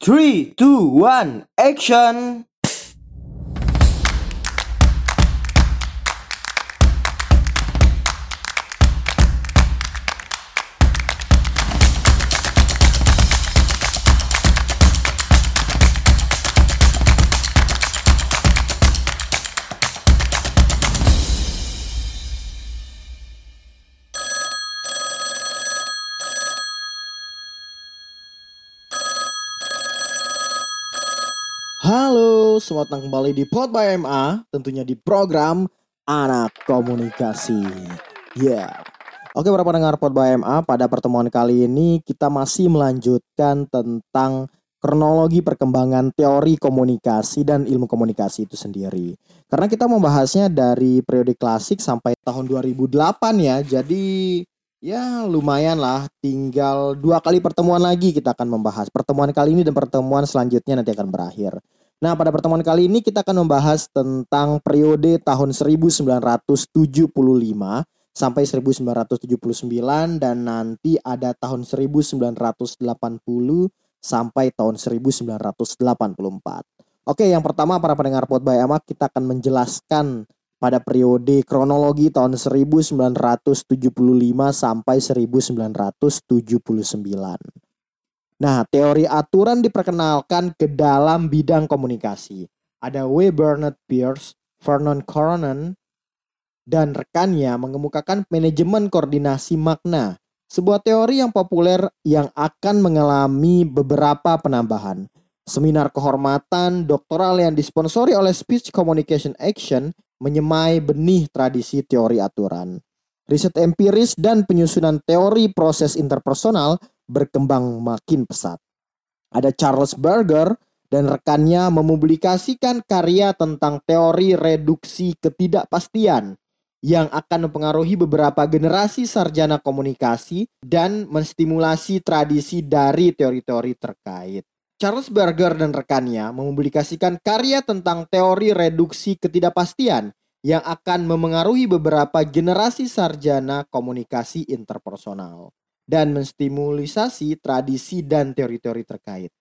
Three, two, one, action! Selamat datang kembali di Pod by MA, tentunya di program Anak Komunikasi. Ya. Oke, para pendengar Pod by MA, pada pertemuan kali ini kita masih melanjutkan tentang kronologi perkembangan teori komunikasi dan ilmu komunikasi itu sendiri. Karena kita membahasnya dari periode klasik sampai tahun 2008 ya. Jadi ya lumayan lah tinggal dua kali pertemuan lagi kita akan membahas pertemuan kali ini dan pertemuan selanjutnya nanti akan berakhir Nah, pada pertemuan kali ini kita akan membahas tentang periode tahun 1975 sampai 1979 dan nanti ada tahun 1980 sampai tahun 1984. Oke, yang pertama para pendengar Pod by Amak kita akan menjelaskan pada periode kronologi tahun 1975 sampai 1979. Nah, teori aturan diperkenalkan ke dalam bidang komunikasi. Ada W. Bernard Pierce, Vernon Coronan, dan rekannya mengemukakan manajemen koordinasi makna, sebuah teori yang populer yang akan mengalami beberapa penambahan. Seminar kehormatan doktoral yang disponsori oleh Speech Communication Action menyemai benih tradisi teori aturan. Riset empiris dan penyusunan teori proses interpersonal berkembang makin pesat. Ada Charles Berger dan rekannya mempublikasikan karya tentang teori reduksi ketidakpastian yang akan mempengaruhi beberapa generasi sarjana komunikasi dan menstimulasi tradisi dari teori-teori terkait. Charles Berger dan rekannya mempublikasikan karya tentang teori reduksi ketidakpastian yang akan memengaruhi beberapa generasi sarjana komunikasi interpersonal dan menstimulisasi tradisi dan teori-teori terkait.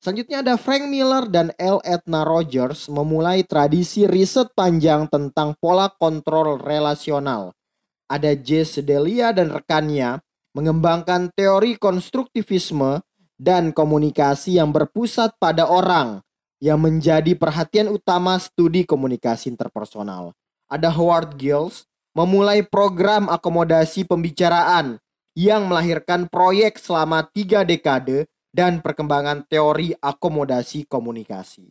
Selanjutnya ada Frank Miller dan L. Edna Rogers memulai tradisi riset panjang tentang pola kontrol relasional. Ada J. Sedelia dan rekannya mengembangkan teori konstruktivisme dan komunikasi yang berpusat pada orang yang menjadi perhatian utama studi komunikasi interpersonal. Ada Howard Gills memulai program akomodasi pembicaraan yang melahirkan proyek selama tiga dekade dan perkembangan teori akomodasi komunikasi.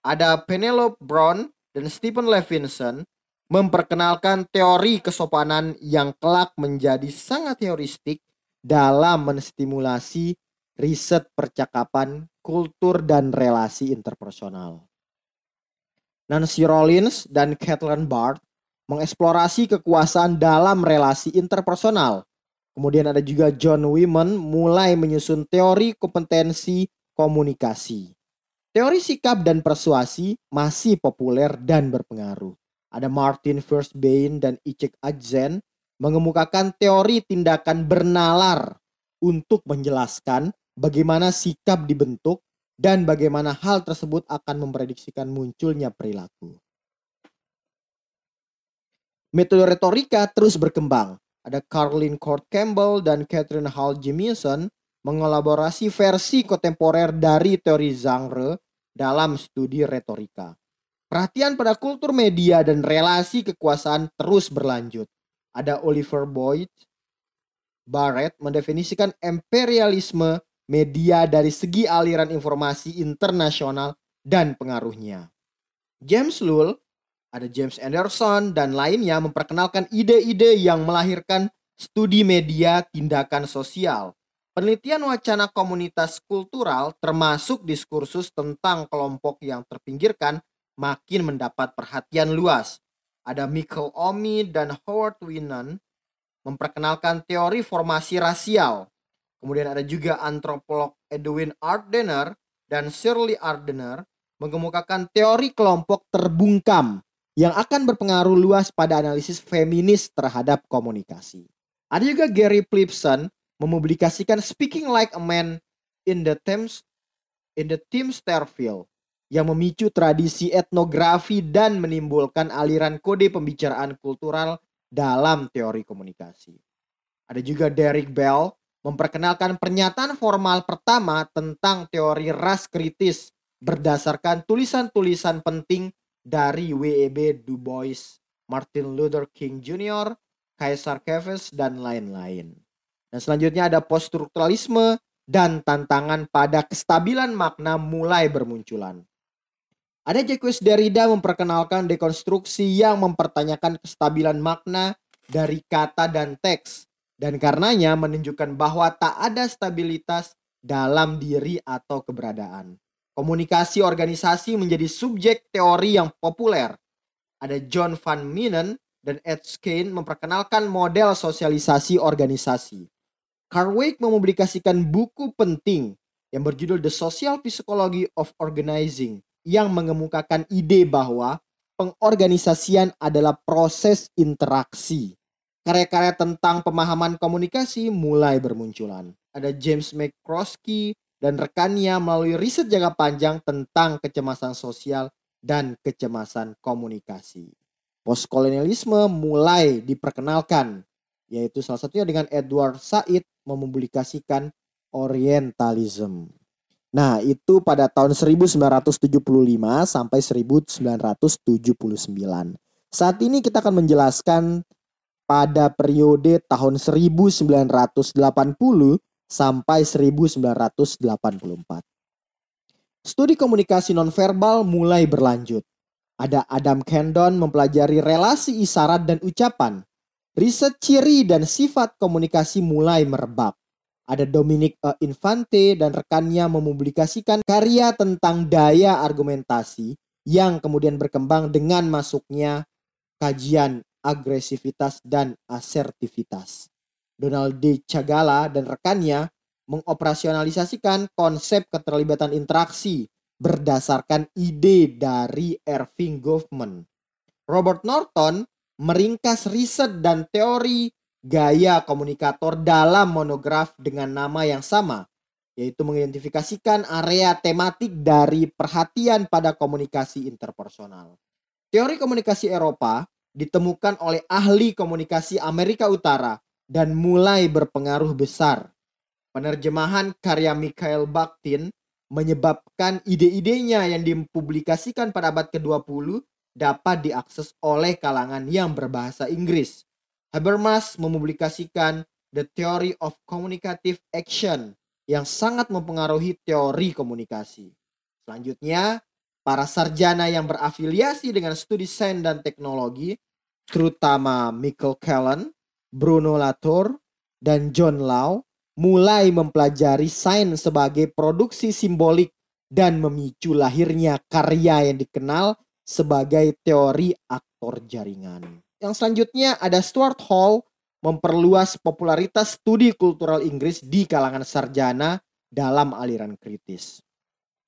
Ada Penelope Brown dan Stephen Levinson memperkenalkan teori kesopanan yang kelak menjadi sangat heuristik dalam menstimulasi riset percakapan, kultur, dan relasi interpersonal. Nancy Rollins dan Kathleen Barth mengeksplorasi kekuasaan dalam relasi interpersonal Kemudian ada juga John Wiman mulai menyusun teori kompetensi komunikasi. Teori sikap dan persuasi masih populer dan berpengaruh. Ada Martin Firstbein dan Icek Adzen mengemukakan teori tindakan bernalar untuk menjelaskan bagaimana sikap dibentuk dan bagaimana hal tersebut akan memprediksikan munculnya perilaku. Metode retorika terus berkembang ada Carlin Court Campbell dan Catherine Hall Jamieson mengelaborasi versi kontemporer dari teori genre dalam studi retorika. Perhatian pada kultur media dan relasi kekuasaan terus berlanjut. Ada Oliver Boyd Barrett mendefinisikan imperialisme media dari segi aliran informasi internasional dan pengaruhnya. James Lull ada James Anderson dan lainnya memperkenalkan ide-ide yang melahirkan studi media tindakan sosial. Penelitian wacana komunitas kultural termasuk diskursus tentang kelompok yang terpinggirkan makin mendapat perhatian luas. Ada Michael Omi dan Howard Winnan memperkenalkan teori formasi rasial. Kemudian ada juga antropolog Edwin Ardener dan Shirley Ardener mengemukakan teori kelompok terbungkam yang akan berpengaruh luas pada analisis feminis terhadap komunikasi. Ada juga Gary Plipson mempublikasikan Speaking Like a Man in the Thames in the Tim Sterfield yang memicu tradisi etnografi dan menimbulkan aliran kode pembicaraan kultural dalam teori komunikasi. Ada juga Derek Bell memperkenalkan pernyataan formal pertama tentang teori ras kritis berdasarkan tulisan-tulisan penting dari W.E.B. Du Bois, Martin Luther King Jr., Caesar Chavez, dan lain-lain. Dan selanjutnya ada poststrukturalisme dan tantangan pada kestabilan makna mulai bermunculan. Ada Jacques Derrida memperkenalkan dekonstruksi yang mempertanyakan kestabilan makna dari kata dan teks dan karenanya menunjukkan bahwa tak ada stabilitas dalam diri atau keberadaan. Komunikasi organisasi menjadi subjek teori yang populer. Ada John Van Minen dan Ed Skene memperkenalkan model sosialisasi organisasi. Carwick mempublikasikan buku penting yang berjudul The Social Psychology of Organizing yang mengemukakan ide bahwa pengorganisasian adalah proses interaksi. Karya-karya tentang pemahaman komunikasi mulai bermunculan. Ada James McCroskey dan rekannya melalui riset jangka panjang tentang kecemasan sosial dan kecemasan komunikasi. Postkolonialisme mulai diperkenalkan, yaitu salah satunya dengan Edward Said mempublikasikan Orientalism. Nah, itu pada tahun 1975 sampai 1979. Saat ini kita akan menjelaskan pada periode tahun 1980 sampai 1984. Studi komunikasi nonverbal mulai berlanjut. Ada Adam Kendon mempelajari relasi isyarat dan ucapan. Riset ciri dan sifat komunikasi mulai merebak ada Dominic uh, Infante dan rekannya mempublikasikan karya tentang daya argumentasi yang kemudian berkembang dengan masuknya kajian agresivitas dan asertivitas. Donald D. Chagala dan rekannya mengoperasionalisasikan konsep keterlibatan interaksi berdasarkan ide dari Irving Goffman. Robert Norton meringkas riset dan teori gaya komunikator dalam monograf dengan nama yang sama, yaitu mengidentifikasikan area tematik dari perhatian pada komunikasi interpersonal. Teori komunikasi Eropa ditemukan oleh ahli komunikasi Amerika Utara dan mulai berpengaruh besar. Penerjemahan karya Mikhail Bakhtin menyebabkan ide-idenya yang dipublikasikan pada abad ke-20 dapat diakses oleh kalangan yang berbahasa Inggris. Habermas mempublikasikan The Theory of Communicative Action yang sangat mempengaruhi teori komunikasi. Selanjutnya, para sarjana yang berafiliasi dengan studi sains dan teknologi, terutama Michael Callan, Bruno Latour, dan John Lau, mulai mempelajari sains sebagai produksi simbolik dan memicu lahirnya karya yang dikenal sebagai teori aktor jaringan. Yang selanjutnya ada Stuart Hall memperluas popularitas studi kultural Inggris di kalangan sarjana dalam aliran kritis.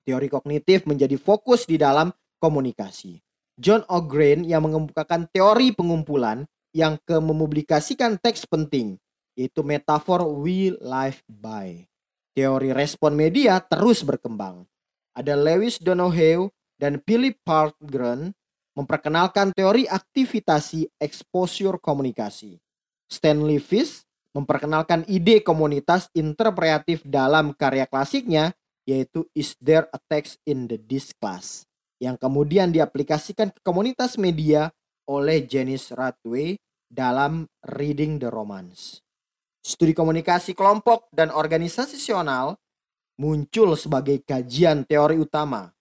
Teori kognitif menjadi fokus di dalam komunikasi. John O'Grane yang mengemukakan teori pengumpulan yang ke mempublikasikan teks penting, yaitu metafor we live by. Teori respon media terus berkembang. Ada Lewis Donoghue dan Philip Palmgren memperkenalkan teori aktivitasi exposure komunikasi. Stanley Fish memperkenalkan ide komunitas interpretatif dalam karya klasiknya yaitu Is There a Text in the This Class yang kemudian diaplikasikan ke komunitas media oleh Janice Radway dalam Reading the Romance. Studi komunikasi kelompok dan organisasional muncul sebagai kajian teori utama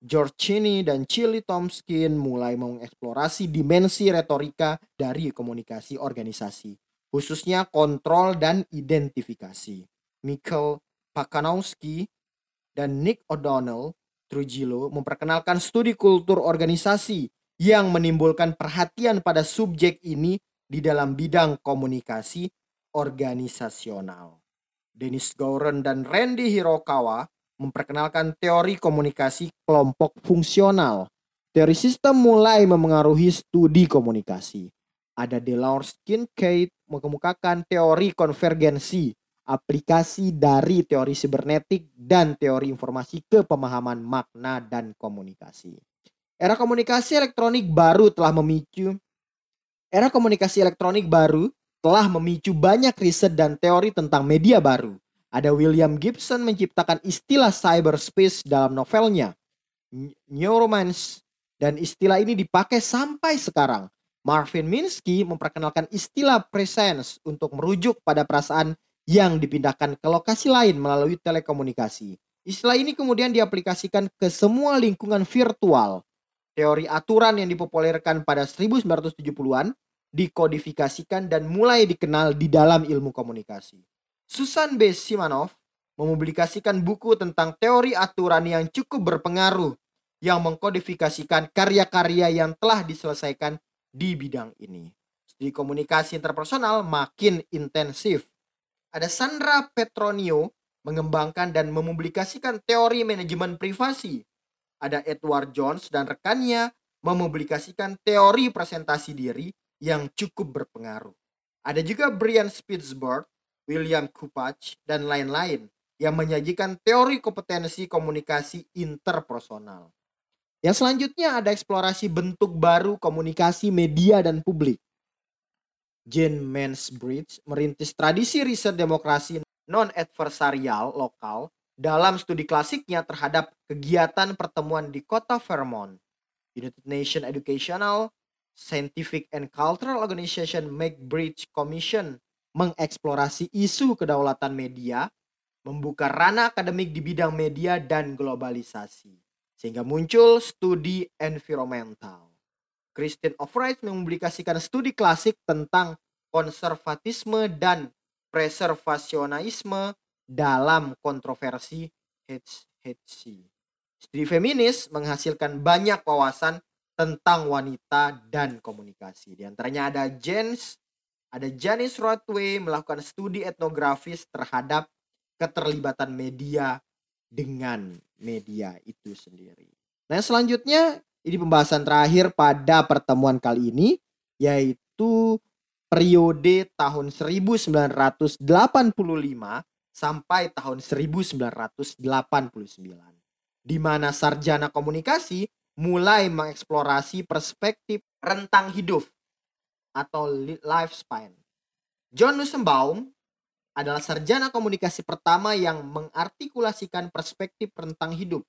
Cheney dan Chili Tomskin mulai mengeksplorasi dimensi retorika dari komunikasi organisasi, khususnya kontrol dan identifikasi. Michael Pakanowski dan Nick O'Donnell Trujillo memperkenalkan studi kultur organisasi yang menimbulkan perhatian pada subjek ini di dalam bidang komunikasi organisasional. Dennis Gauren dan Randy Hirokawa memperkenalkan teori komunikasi kelompok fungsional. Teori sistem mulai memengaruhi studi komunikasi. Ada Delors Kincaid mengemukakan teori konvergensi aplikasi dari teori sibernetik dan teori informasi ke pemahaman makna dan komunikasi. Era komunikasi elektronik baru telah memicu Era komunikasi elektronik baru telah memicu banyak riset dan teori tentang media baru. Ada William Gibson menciptakan istilah cyberspace dalam novelnya Neuromance dan istilah ini dipakai sampai sekarang. Marvin Minsky memperkenalkan istilah presence untuk merujuk pada perasaan yang dipindahkan ke lokasi lain melalui telekomunikasi. Istilah ini kemudian diaplikasikan ke semua lingkungan virtual. Teori aturan yang dipopulerkan pada 1970-an dikodifikasikan dan mulai dikenal di dalam ilmu komunikasi. Susan B. Simanov mempublikasikan buku tentang teori aturan yang cukup berpengaruh yang mengkodifikasikan karya-karya yang telah diselesaikan di bidang ini. Studi komunikasi interpersonal makin intensif ada Sandra Petronio mengembangkan dan mempublikasikan teori manajemen privasi. Ada Edward Jones dan rekannya mempublikasikan teori presentasi diri yang cukup berpengaruh. Ada juga Brian Spitzberg, William Kupach, dan lain-lain yang menyajikan teori kompetensi komunikasi interpersonal. Yang selanjutnya ada eksplorasi bentuk baru komunikasi media dan publik. Jane Mansbridge merintis tradisi riset demokrasi non-adversarial lokal dalam studi klasiknya terhadap kegiatan pertemuan di kota Vermont. United Nations Educational, Scientific and Cultural Organization McBridge Commission mengeksplorasi isu kedaulatan media, membuka ranah akademik di bidang media dan globalisasi. Sehingga muncul studi environmental. Christine Wright mempublikasikan studi klasik tentang konservatisme dan preservasionisme dalam kontroversi HHC. Studi feminis menghasilkan banyak wawasan tentang wanita dan komunikasi. Di antaranya ada Jens, ada Janice Rothway melakukan studi etnografis terhadap keterlibatan media dengan media itu sendiri. Nah, selanjutnya ini pembahasan terakhir pada pertemuan kali ini yaitu periode tahun 1985 sampai tahun 1989 di mana sarjana komunikasi mulai mengeksplorasi perspektif rentang hidup atau lifespan. John Nussbaum adalah sarjana komunikasi pertama yang mengartikulasikan perspektif rentang hidup.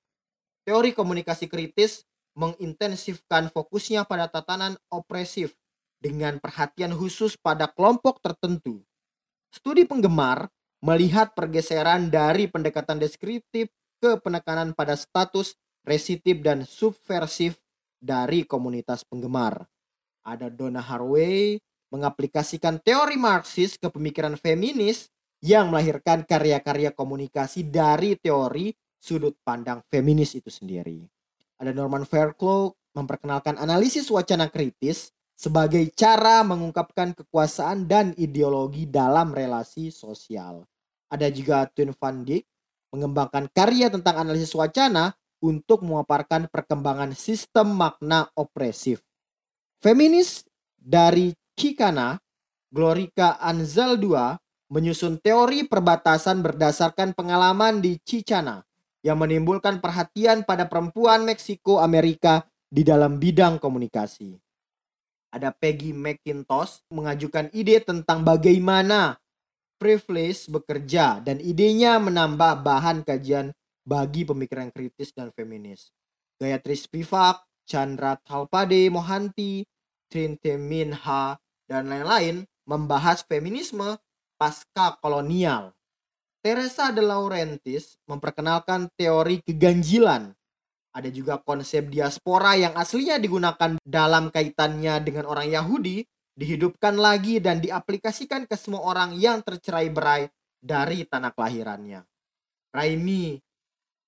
Teori komunikasi kritis mengintensifkan fokusnya pada tatanan opresif dengan perhatian khusus pada kelompok tertentu. Studi penggemar melihat pergeseran dari pendekatan deskriptif ke penekanan pada status resitif dan subversif dari komunitas penggemar. Ada Donna Haraway mengaplikasikan teori Marxis ke pemikiran feminis yang melahirkan karya-karya komunikasi dari teori sudut pandang feminis itu sendiri. Ada Norman Fairclough memperkenalkan analisis wacana kritis sebagai cara mengungkapkan kekuasaan dan ideologi dalam relasi sosial. Ada juga Twin Van Dyck mengembangkan karya tentang analisis wacana untuk memaparkan perkembangan sistem makna opresif. Feminis dari Chicana, Glorica Anzal II menyusun teori perbatasan berdasarkan pengalaman di Chicana yang menimbulkan perhatian pada perempuan Meksiko Amerika di dalam bidang komunikasi. Ada Peggy McIntosh mengajukan ide tentang bagaimana privilege bekerja dan idenya menambah bahan kajian bagi pemikiran kritis dan feminis. Gayatri Spivak, Chandra Talpade Mohanty, Trinte Minha, dan lain-lain membahas feminisme pasca kolonial Teresa de Laurentiis memperkenalkan teori keganjilan. Ada juga konsep diaspora yang aslinya digunakan dalam kaitannya dengan orang Yahudi dihidupkan lagi dan diaplikasikan ke semua orang yang tercerai berai dari tanah kelahirannya. Raimi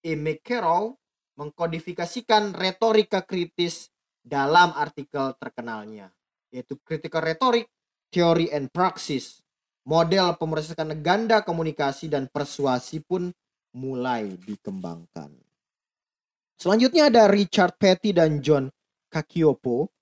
E. McCarroll mengkodifikasikan retorika kritis dalam artikel terkenalnya, yaitu Critical Rhetoric, Theory and Praxis model pemrosesan ganda komunikasi dan persuasi pun mulai dikembangkan. Selanjutnya ada Richard Petty dan John Kakiopo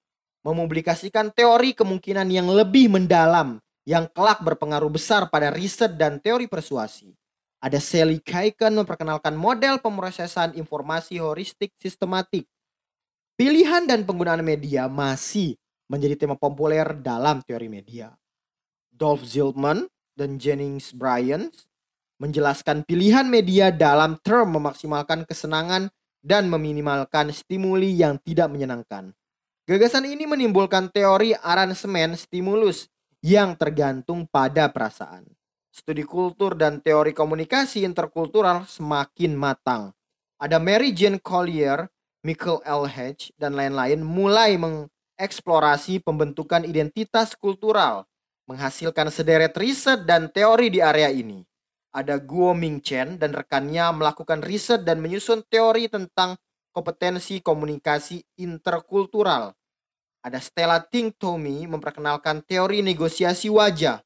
mempublikasikan teori kemungkinan yang lebih mendalam yang kelak berpengaruh besar pada riset dan teori persuasi. Ada Sally Kaiken memperkenalkan model pemrosesan informasi heuristik sistematik. Pilihan dan penggunaan media masih menjadi tema populer dalam teori media. Dolph Zilman dan Jennings Bryan menjelaskan pilihan media dalam term memaksimalkan kesenangan dan meminimalkan stimuli yang tidak menyenangkan. Gagasan ini menimbulkan teori aransemen stimulus yang tergantung pada perasaan. Studi kultur dan teori komunikasi interkultural semakin matang. Ada Mary Jane Collier, Michael L. Hedge, dan lain-lain mulai mengeksplorasi pembentukan identitas kultural, menghasilkan sederet riset dan teori di area ini. Ada Guo Ming Chen dan rekannya melakukan riset dan menyusun teori tentang kompetensi komunikasi interkultural. Ada Stella Ting Tommy memperkenalkan teori negosiasi wajah.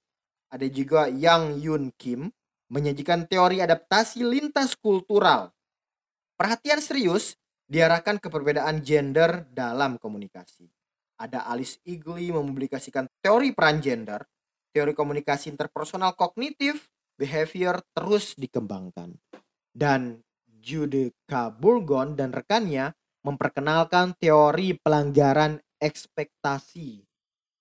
Ada juga Yang Yun Kim menyajikan teori adaptasi lintas kultural. Perhatian serius diarahkan ke perbedaan gender dalam komunikasi. Ada Alice Igley mempublikasikan teori peran gender, teori komunikasi interpersonal kognitif, behavior terus dikembangkan. Dan Jude K. Burgon dan rekannya memperkenalkan teori pelanggaran ekspektasi.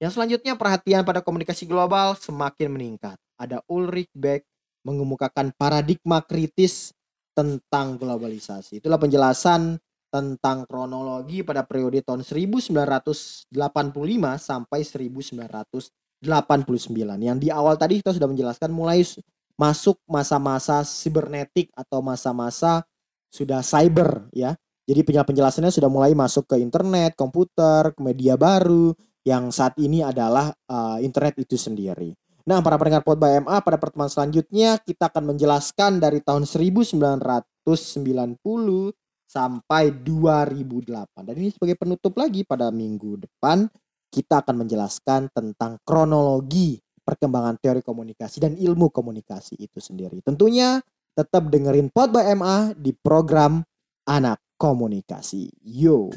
Yang selanjutnya perhatian pada komunikasi global semakin meningkat. Ada Ulrich Beck mengemukakan paradigma kritis tentang globalisasi. Itulah penjelasan tentang kronologi pada periode tahun 1985 sampai 1989. Yang di awal tadi kita sudah menjelaskan mulai masuk masa-masa sibernetik atau masa-masa sudah cyber ya. Jadi penjelasannya sudah mulai masuk ke internet, komputer, ke media baru yang saat ini adalah uh, internet itu sendiri. Nah, para pendengar Pod by MA pada pertemuan selanjutnya kita akan menjelaskan dari tahun 1990 sampai 2008. Dan ini sebagai penutup lagi pada minggu depan kita akan menjelaskan tentang kronologi perkembangan teori komunikasi dan ilmu komunikasi itu sendiri. Tentunya tetap dengerin Pod by MA di program Anak Komunikasi. Yo.